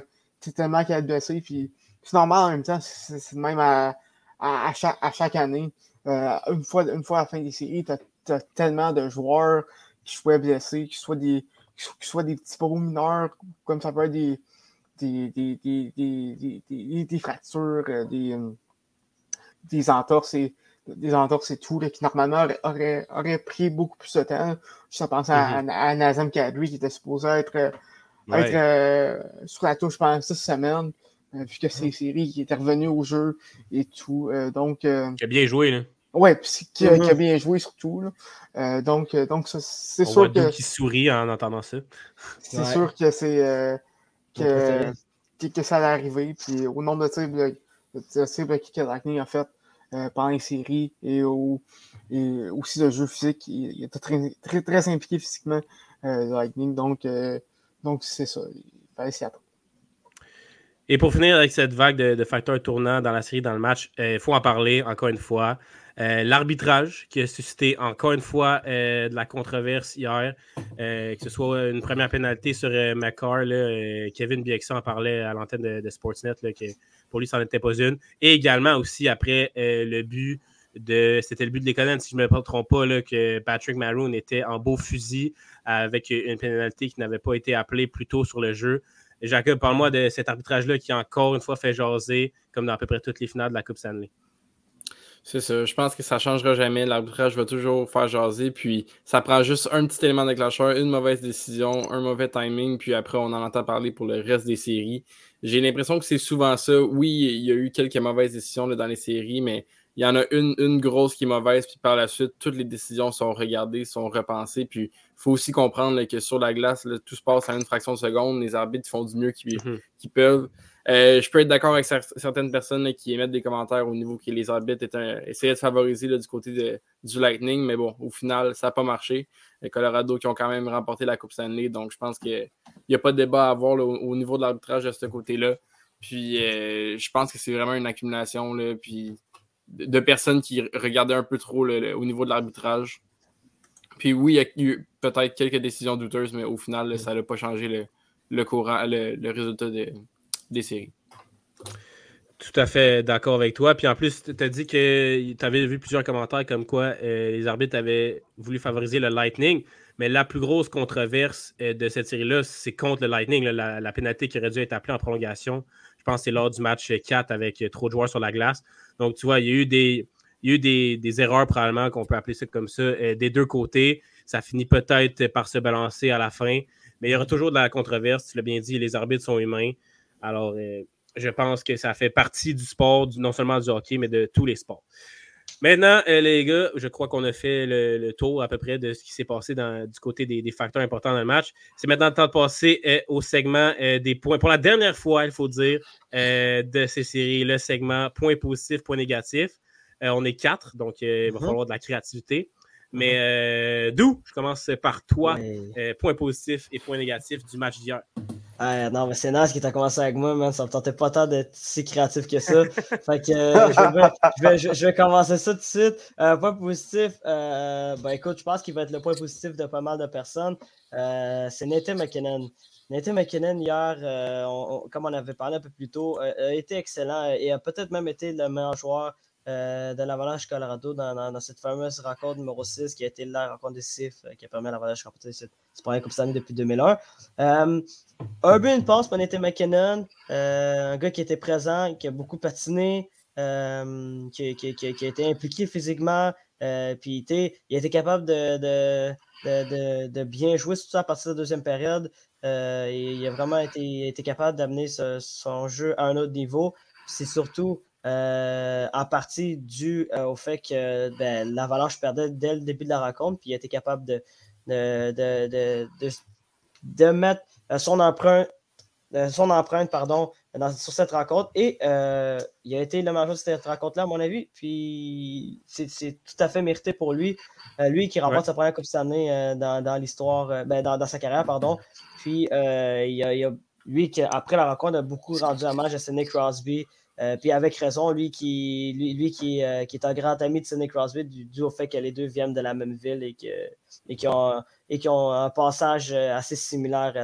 tellement qu'il a blessé. Puis c'est normal en même temps, c'est même à, à, chaque, à chaque année. Euh, une, fois, une fois à la fin des séries, tu as, tellement de joueurs qui soient blessés, qui soient des, qui soient des petits pros mineurs, comme ça peut être des, des, des, des fractures, euh, des, euh, des entorses et des entorses et tout, qui normalement auraient, pris beaucoup plus de temps. Je pense à, mm-hmm. à, Nazem Kadri qui était supposé être, être sur la touche pendant six semaines, vu que c'est une série qui était revenu au jeu et tout. donc, qui a bien joué, là. Oui, puis qui, a mm-hmm. bien joué surtout. Euh, donc, euh, donc c'est sûr que. qui sourit en entendant ça. C'est sûr que c'est. Euh, que, que, ça allait arriver. Puis au nombre de tirs, de cibles que Lightning a fait pendant les séries et, au, et aussi le jeu physique, il, était très, très, très impliqué physiquement, Lightning. Donc, donc c'est ça. Il fallait s'y attendre. Et pour finir avec cette vague de, facteurs tournants dans la série, dans le match, il euh, faut en parler encore une fois. Euh, l'arbitrage qui a suscité encore une fois euh, de la controverse hier, que ce soit une première pénalité sur McCarr, Kevin Biexon en parlait à l'antenne de, Sportsnet, que pour lui, ça n'en était pas une. Et également aussi après le but de. C'était le but de l'école, si je ne me trompe pas, que Patrick Maroon était en beau fusil avec une pénalité qui n'avait pas été appelée plus tôt sur le jeu. Jacob, parle-moi de cet arbitrage-là qui, encore une fois, fait jaser, comme dans à peu près toutes les finales de la Coupe Stanley. C'est ça. Je pense que ça ne changera jamais. L'arbitrage va toujours faire jaser. Puis ça prend juste un petit élément déclencheur, une mauvaise décision, un mauvais timing. Puis après, on en entend parler pour le reste des séries. J'ai l'impression que c'est souvent ça. Oui, il y a eu quelques mauvaises décisions dans les séries, mais il y en a une, une grosse qui est mauvaise, puis par la suite, toutes les décisions sont regardées, sont repensées. Puis il faut aussi comprendre que sur la glace, tout se passe en une fraction de seconde. Les arbitres font du mieux qu'ils mhm. peuvent. Euh, je peux être d'accord avec certaines personnes qui émettent des commentaires au niveau que les arbitres essayaient de favoriser du côté du Lightning, mais bon, au final, ça n'a pas marché. Les Colorado qui ont quand même remporté la Coupe Stanley, donc je pense qu'il n'y a pas de débat à avoir au, niveau de l'arbitrage de ce côté-là. Puis euh, je pense que c'est vraiment une accumulation. Là, puis de personnes qui regardaient un peu trop au niveau de l'arbitrage. Puis oui, il y a eu peut-être quelques décisions douteuses, mais au final, ça n'a pas changé le, courant, le, résultat des séries. Tout à fait d'accord avec toi. Puis en plus, tu as dit que tu avais vu plusieurs commentaires comme quoi euh, les arbitres avaient voulu favoriser le Lightning. Mais la plus grosse controverse euh, de cette série-là, c'est contre le Lightning. la, la, pénalité qui aurait dû être appelée en prolongation. Je pense que c'est lors du match 4 avec trop de joueurs sur la glace. Donc, tu vois, il y a eu des, eu des, erreurs probablement qu'on peut appeler ça comme ça euh, des deux côtés. Ça finit peut-être par se balancer à la fin, mais il y aura toujours de la controverse. Tu l'as bien dit, les arbitres sont humains. Alors, euh, je pense que ça fait partie du sport, non seulement du hockey, mais de tous les sports. Maintenant, euh, les gars, je crois qu'on a fait le, tour à peu près de ce qui s'est passé du côté des, facteurs importants dans le match. C'est maintenant le temps de passer euh, au segment euh, des points. Pour la dernière fois, il faut dire, de ces séries, le segment points positifs, points négatifs. on est quatre, donc il va mm-hmm. falloir de la créativité. Mais d'où? Je commence par toi. points positifs et points négatifs du match d'hier. Non, mais c'est Nas qui t'a commencé avec moi, man. Ça me tentait pas tant d'être si créatif que ça. fait que euh, je, vais, je, vais, commencer ça tout de suite. Euh, point positif, euh, ben écoute, je pense qu'il va être le point positif de pas mal de personnes. c'est Nathan McKinnon. Nathan McKinnon, hier, comme on avait parlé un peu plus tôt, a été excellent et a peut-être même été le meilleur joueur euh, de l'Avalanche Colorado dans, cette fameuse rencontre numéro 6 qui a été la rencontre décisive euh, qui a permis à l'Avalanche de remporter cette, première Coupe Stanley depuis 2001. Euh, un but, une passe pour Nathan McKinnon, un gars qui était présent, qui a beaucoup patiné, qui, a été impliqué physiquement, puis il a été capable de, de, bien jouer, surtout à partir de la deuxième période. il a vraiment été capable d'amener son jeu à un autre niveau. C'est surtout euh, en partie dû euh, au fait que ben, l'Avalanche perdait dès le début de la rencontre, puis il était capable de, de, mettre euh, son empreinte, son empreinte pardon, sur cette rencontre. Et il a été le majeur de cette rencontre-là, à mon avis. Puis c'est tout à fait mérité pour lui. lui qui remporte sa première Coupe cette dans, dans l'histoire, ben, dans, sa carrière, pardon. Puis il a, a, lui, qui, après la rencontre, a beaucoup rendu hommage à Sidney Crosby. Euh, puis avec raison, lui qui, lui, qui, euh, qui, est un grand ami de Sidney Crosby, dû, au fait que les deux viennent de la même ville et, que, et, qui, ont, et qui ont un passage euh, assez similaire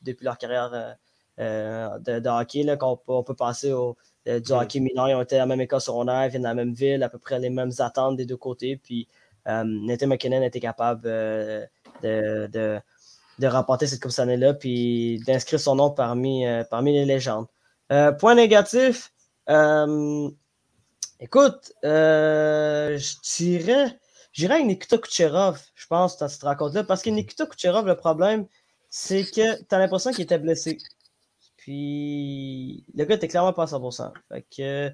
depuis leur carrière de, hockey. Là, qu'on on peut passer au, du hockey mineur. Ils ont été à la même école secondaire, ils viennent de la même ville, à peu près les mêmes attentes des deux côtés. Puis Nathan McKinnon était capable de, de, de, remporter cette Coupe année-là, puis d'inscrire son nom parmi, parmi les légendes. Euh, point négatif, euh, écoute, euh, je dirais, j'irais avec Nikita Kucherov, je pense, dans cette rencontre-là, parce que Nikita Kucherov, le problème, c'est que tu as l'impression qu'il était blessé. Puis, le gars était clairement pas à 100%. Fait que,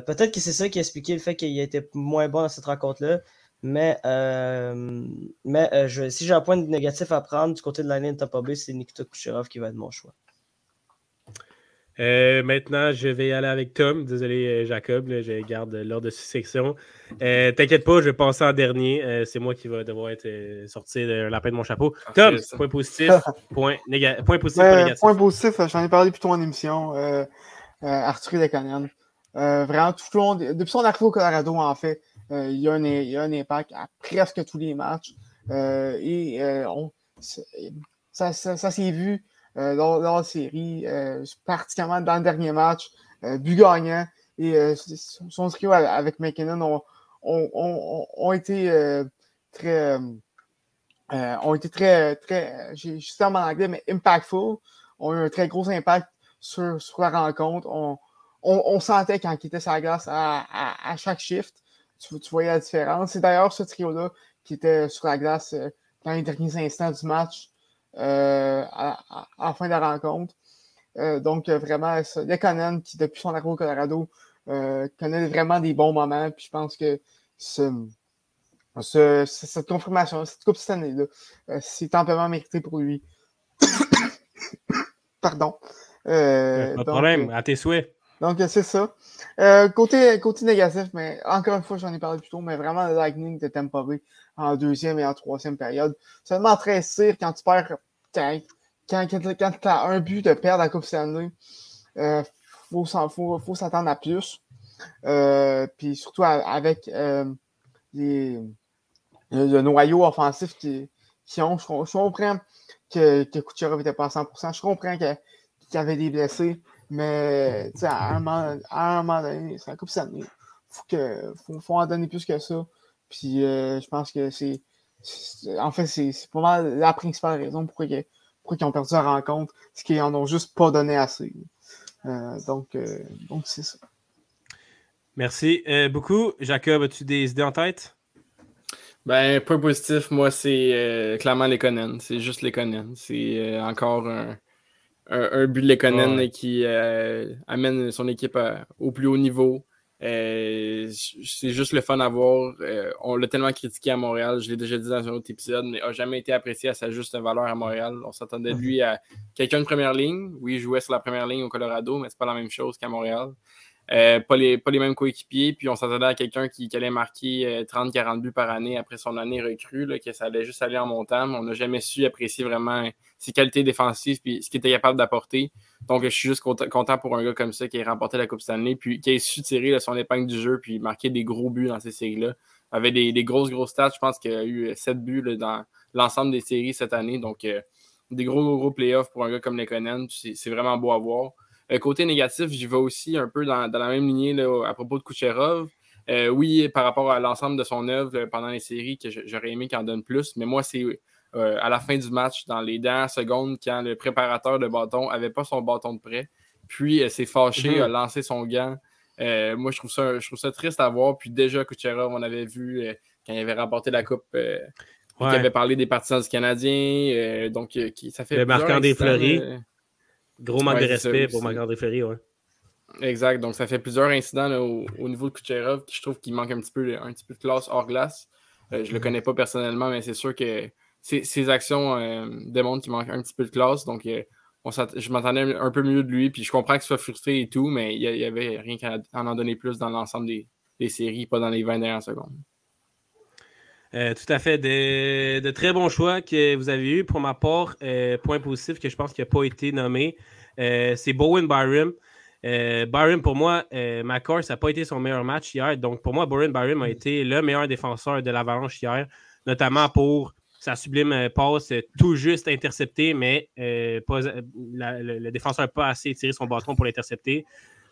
peut-être que c'est ça qui a expliqué le fait qu'il a été moins bon dans cette rencontre-là. Mais, mais si j'ai un point négatif à prendre du côté de la ligne Tampa Bay, c'est Nikita Kucherov qui va être mon choix. Euh, maintenant, je vais aller avec Tom. Désolé, euh, Jacob, je garde l'ordre de section. Euh, T'inquiète pas, je vais passer en dernier. Euh, c'est moi qui va devoir être sorti de lapin de mon chapeau. Tom, point positif, point, point positif, point négatif. Point positif, j'en ai parlé plutôt en émission. Arthur Leconen. vraiment, tout le long, depuis son arrivée au Colorado, en fait, il, y a un, il y a un impact à presque tous les matchs. et on, ça, ça, ça s'est vu euh, dans, la série, euh, particulièrement dans le dernier match, euh, but gagnant. Et son trio avec McKinnon ont, été très. ont été très, très, en anglais, mais impactful, ont eu un très gros impact sur, sur la rencontre. On, on, sentait quand il était la glace à, à, chaque shift. Tu, tu, voyais la différence. C'est d'ailleurs ce trio-là qui était sur la glace dans les derniers instants du match euh, à, la fin de la rencontre. Euh, donc, euh, vraiment, Lekonen, qui depuis son arrivée au Colorado, connaît vraiment des bons moments. Puis je pense que ce, cette confirmation, cette Coupe cette année-là, c'est amplement mérité pour lui. Pardon. pas de problème, à tes souhaits. Donc, c'est ça. Euh, côté, côté négatif, mais encore une fois, j'en ai parlé plus tôt, mais vraiment, le Lightning de Tampa Bay en deuxième et en troisième période. Seulement 13 tirs quand tu perds, quand, quand, quand tu as un but de perdre la Coupe Stanley, euh, faut, faut, faut s'attendre à plus. Euh, puis surtout avec euh, les, le, noyau offensif qui, qui ont, je, comprends que, que Kucherov n'était pas à 100%, je comprends qu'il y avait des blessés. Mais à un, moment, à un moment donné, c'est la Coupe Stanley. Que, faut, faut en donner plus que ça. Puis euh, je pense que c'est. En fait, c'est pas mal la principale raison pourquoi, ils, pourquoi ils ont perdu la rencontre. C'est qu'ils en ont juste pas donné assez. Euh, donc, euh, donc c'est ça. Merci beaucoup. Jacob, as-tu des idées en tête? Ben, point positif, moi, c'est clairement les Conan. C'est juste les Conan. C'est encore un, un, but de Lekonen qui euh, amène son équipe au plus haut niveau. Euh, c'est juste le fun à voir. Euh, on l'a tellement critiqué à Montréal, je l'ai déjà dit dans un autre épisode, mais n'a jamais été apprécié à sa juste valeur à Montréal. On s'attendait de lui mhm. à quelqu'un de première ligne. Oui, il jouait sur la première ligne au Colorado, mais c'est pas la même chose qu'à Montréal. Euh, pas, les, pas les mêmes coéquipiers. Puis on s'attendait à quelqu'un qui, allait marquer 30-40 euh, buts par année après son année recrue, là, que ça allait juste aller en montant. on n'a jamais su apprécier vraiment ses qualités défensives puis ce qu'il était capable d'apporter. Donc je suis juste content, pour un gars comme ça qui ait remporté la Coupe Stanley, puis qui ait su tirer son épingle du jeu puis marquer des gros buts dans ces séries-là. Avait des, des, grosses, grosses stats. Je pense qu'il a eu 7 buts dans l'ensemble des séries cette année. Donc euh, des gros, gros, gros playoffs pour un gars comme Lekonen. C'est vraiment beau à voir. Euh, côté négatif, j'y vais aussi un peu dans, la même lignée à propos de Kucherov. Euh, oui, par rapport à l'ensemble de son œuvre euh, pendant les séries, que j'aurais aimé qu'il en donne plus, mais moi, c'est à la fin du match, dans les dernières secondes, quand le préparateur de bâton n'avait pas son bâton de prêt, puis s'est fâché, mhm. a lancé son gant. moi, je trouve, ça, je trouve ça triste à voir. Puis déjà, Kucherov, on avait vu quand il avait remporté la Coupe, il avait parlé des partisans du Canadien. donc, ça fait. Le marquant des fleuris. Gros manque de respect pour Marc-André Ferry, ouais. Exact. Donc, ça fait plusieurs incidents au, niveau de Kucherov qui je trouve qu'il manque un petit peu, un petit peu de classe hors glace. Euh, je ne le mhm. connais pas personnellement, mais c'est sûr que ses, actions euh, démontrent qu'il manque un petit peu de classe. Donc, euh, je m'entendais un peu mieux de lui. Puis je comprends qu'il soit frustré et tout, mais il n'y avait rien qu'à en, en donner plus dans l'ensemble des, des, séries, pas dans les 20 dernières secondes. Tout à fait. De, très bons choix que vous avez eu. Pour ma part, point positif que je pense qu'il n'a pas été nommé, euh, c'est Bowen Byram. Euh, Byram, pour moi, euh, McCord, ça n'a pas été son meilleur match hier. Donc, pour moi, Bowen Byram a mm. été le meilleur défenseur de l'Avalanche hier, notamment pour sa sublime passe tout juste interceptée, mais pas, le, défenseur n'a pas assez tiré son bâton pour l'intercepter.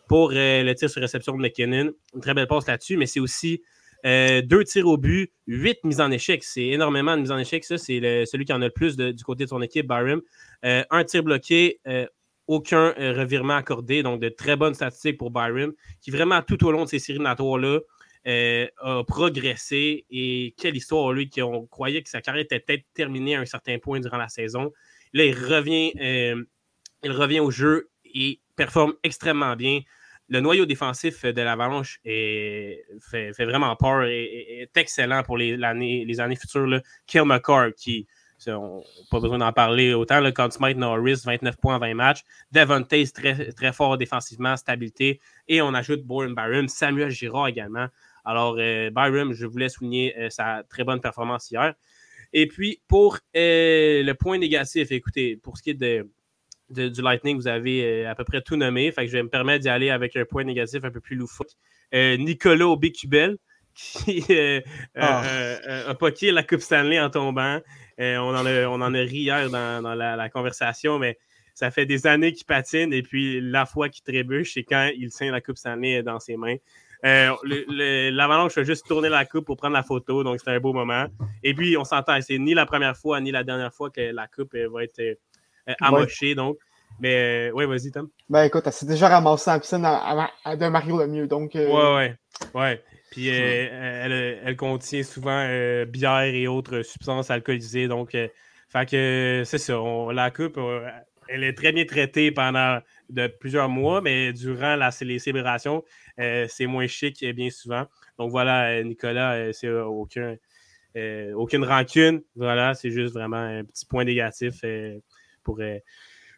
Pour le tir sur réception de McKinnon, une très belle passe là-dessus, mais c'est aussi deux tirs au but, huit mises en échec. C'est énormément de mises en échec. Ça, c'est celui qui en a le plus du côté de son équipe, Byram. un tir bloqué, aucun euh, revirement accordé. Donc, de très bonnes statistiques pour Byron, qui vraiment tout au long de ces séries là euh, a progressé. Et quelle histoire, lui, qui on croyait que sa carrière était peut-être terminée à un certain point durant la saison. Là, il revient, euh, il revient au jeu et performe extrêmement bien. Le noyau défensif de l'Avalanche fait, fait, vraiment peur et est excellent pour les, les années futures. Kill McCarr, qui pas besoin d'en parler autant. Le Conn Smith, Norris, 29 points en 20 matchs. Devon Taze, très, très fort défensivement, stabilité. Et on ajoute Bourne Byron, Samuel Girard également. Alors, euh, je voulais souligner euh, sa très bonne performance hier. Et puis, pour euh, le point négatif, écoutez, pour ce qui est de, du Lightning, vous avez à peu près tout nommé. Fait que je vais me permettre d'y aller avec un point négatif un peu plus loufoque. Nicolas Aubécubel, qui ah. a poqué la Coupe Stanley en tombant. on, en a, on en a ri hier dans, la, conversation, mais ça fait des années qu'il patine et puis la fois qu'il trébuche, c'est quand il tient la Coupe Stanley dans ses mains. Euh, L'Avalanche a juste tourné la coupe pour prendre la photo, donc c'était un beau moment. Et puis, on s'entend, c'est ni la première fois ni la dernière fois que la coupe euh, va être euh, amochée. Donc. Mais oui, vas-y, Tom. Ben écoute, elle s'est déjà ramassée en piscine de Mario Lemieux. Donc, Ouais, ouais. Ouais. Puis elle, elle, contient souvent bière et autres substances alcoolisées. Donc, fait que c'est ça. la coupe, elle est très bien traitée pendant de plusieurs mois, mais durant la, les célébrations, euh, c'est moins chic bien souvent. Donc voilà, euh, Nicolas, euh, c'est aucun, aucune rancune. Voilà, c'est juste vraiment un petit point négatif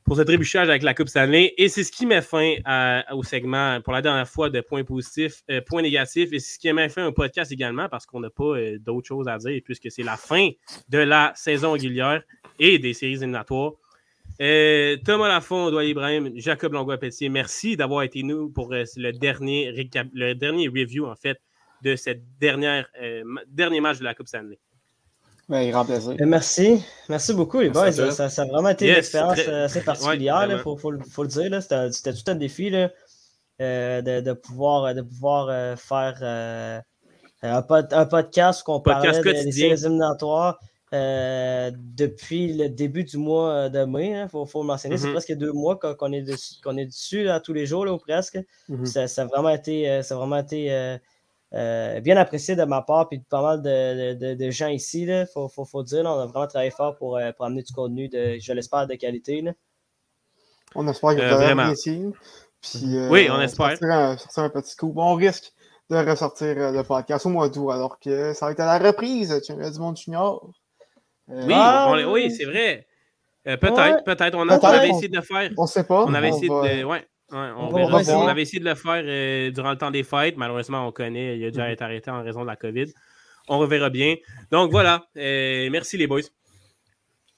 pour, ce trébuchage avec la Coupe Stanley. Et c'est ce qui met fin au segment pour la dernière fois de points positifs, points négatifs. Et c'est ce qui met fin au podcast également parce qu'on n'a pas d'autres choses à dire puisque c'est la fin de la saison régulière et des séries éliminatoires. Euh, Thomas Lafont, Doyle Ibrahim, Jacob Langlois-Pelletier, merci d'avoir été nous pour euh, le, dernier le dernier review, en fait, de cette dernière euh, dernier match de la Coupe Stanley. Ben, grand plaisir. merci. Merci beaucoup, les boys. Ça, a vraiment été une expérience assez particulière, il faut, faut, le dire. C'était tout un défi de, de, pouvoir, de pouvoir faire un, podcast qu'on parlait des séries éliminatoires. Euh, depuis le début du mois euh, de mai. Il hein, faut, le mentionner. C'est mm-hmm. presque deux mois qu'on est, dessus, est dessus tous les jours, là, ou presque. Mm-hmm. ça, a vraiment été, ça vraiment été euh, bien apprécié de ma part et de pas mal de, gens ici. Il faut, faut, dire, on a vraiment travaillé fort pour, pour amener du contenu, de, je l'espère, de qualité. On espère que vous avez apprécié. oui, on espère. Sortir un, petit coup. Bon, on risque de ressortir le podcast au mois d'août, alors que ça va être à la reprise, du monde junior. Oui, ah, oui c'est vrai. Euh, peut-être, peut-être. On, avait essayé de le faire. On ne sait pas. On avait essayé de. Ouais. On, avait essayé de le faire euh, durant le temps des fêtes. Malheureusement, on connaît, il a déjà mm-hmm. été arrêté en raison de la COVID. On reverra bien. Donc voilà. Euh, merci les boys.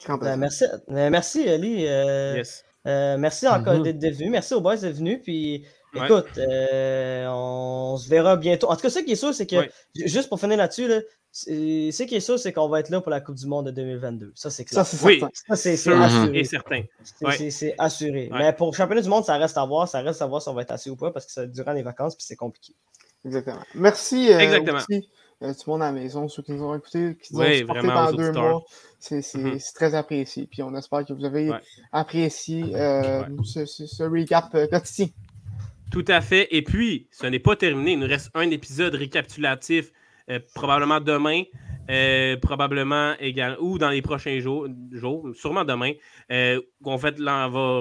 Ben, merci, merci Ali. merci encore mm-hmm. d'être venu. Merci aux boys d'être venus. Puis écoute, on se verra bientôt. En tout cas, ce qui est sûr, c'est que, juste pour finir là-dessus, là, ce qui est sûr, c'est qu'on va être là pour la Coupe du Monde de 2022. Ça, c'est clair. Ça, c'est oui, assuré. Et certain. C'est assuré. Mais pour le championnat du monde, ça reste à voir. Ça reste à voir si on va être assez ou pas parce que c'est durant les vacances puis c'est compliqué. Exactement. Merci euh, Exactement. Aussi, euh, tout le monde à la maison, ceux qui nous ont écoutés, qui nous ont supportés pendant deux mois. Mm-hmm. C'est très apprécié. Puis on espère que vous avez apprécié euh, ce, ce, recap quotidien. Tout à fait. Et puis, ce n'est pas terminé. Il nous reste un épisode récapitulatif euh, probablement demain, euh, probablement également, ou dans les prochains jours, jours sûrement demain. Euh, on, va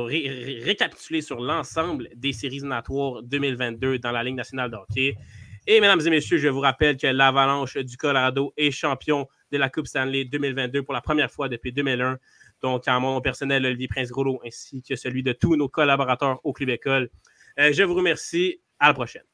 récapituler sur l'ensemble des séries natoires 2022 dans la Ligue nationale de hockey. Et mesdames et messieurs, je vous rappelle que l'Avalanche du Colorado est champion de la Coupe Stanley 2022 pour la première fois depuis 2001. Donc, en mon personnel, Olivier Prince-Groslo, ainsi que celui de tous nos collaborateurs au Club École. Je vous remercie. À la prochaine.